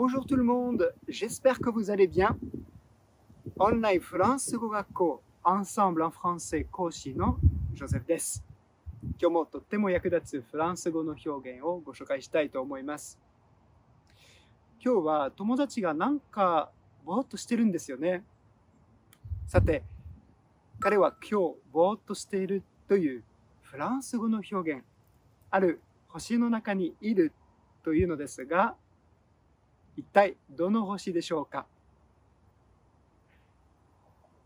Bonjour tout le monde, j'espère que vous allez bien. オンラインフランス語学校 Ensemble en français 講師のジョゼフです。今日もとっても役立つフランス語の表現をご紹介したいと思います。今日は友達がなんかぼーっとしてるんですよね。さて、彼は今日ぼーっとしているというフランス語の表現、ある星の中にいるというのですが、一体どの星でしょうか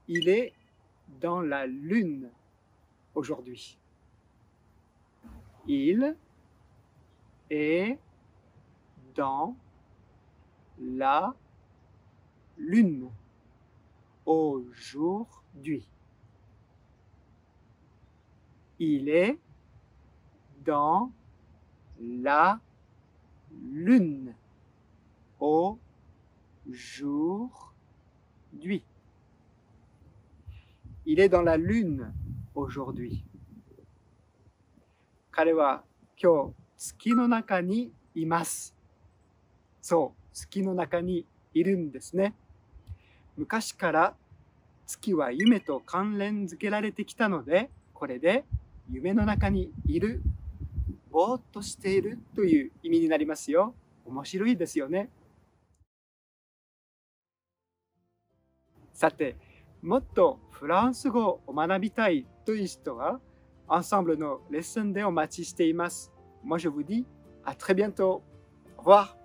Il est dans la lune aujourd'hui. Il est dans la lune aujourd'hui. Il est dans la lune aujourd'hui. Il est dans la lune aujourd'hui. 彼は今日月の中にいます。そう、月の中にいるんですね。昔から月は夢と関連づけられてきたので、これで夢の中にいる、ぼーっとしているという意味になりますよ。面白いですよね。さて、もっとフランス語を学びたいという人は、アンサンブルのレッスンでお待ちしています。Moi je vous dis à très bientôt. Au revoir.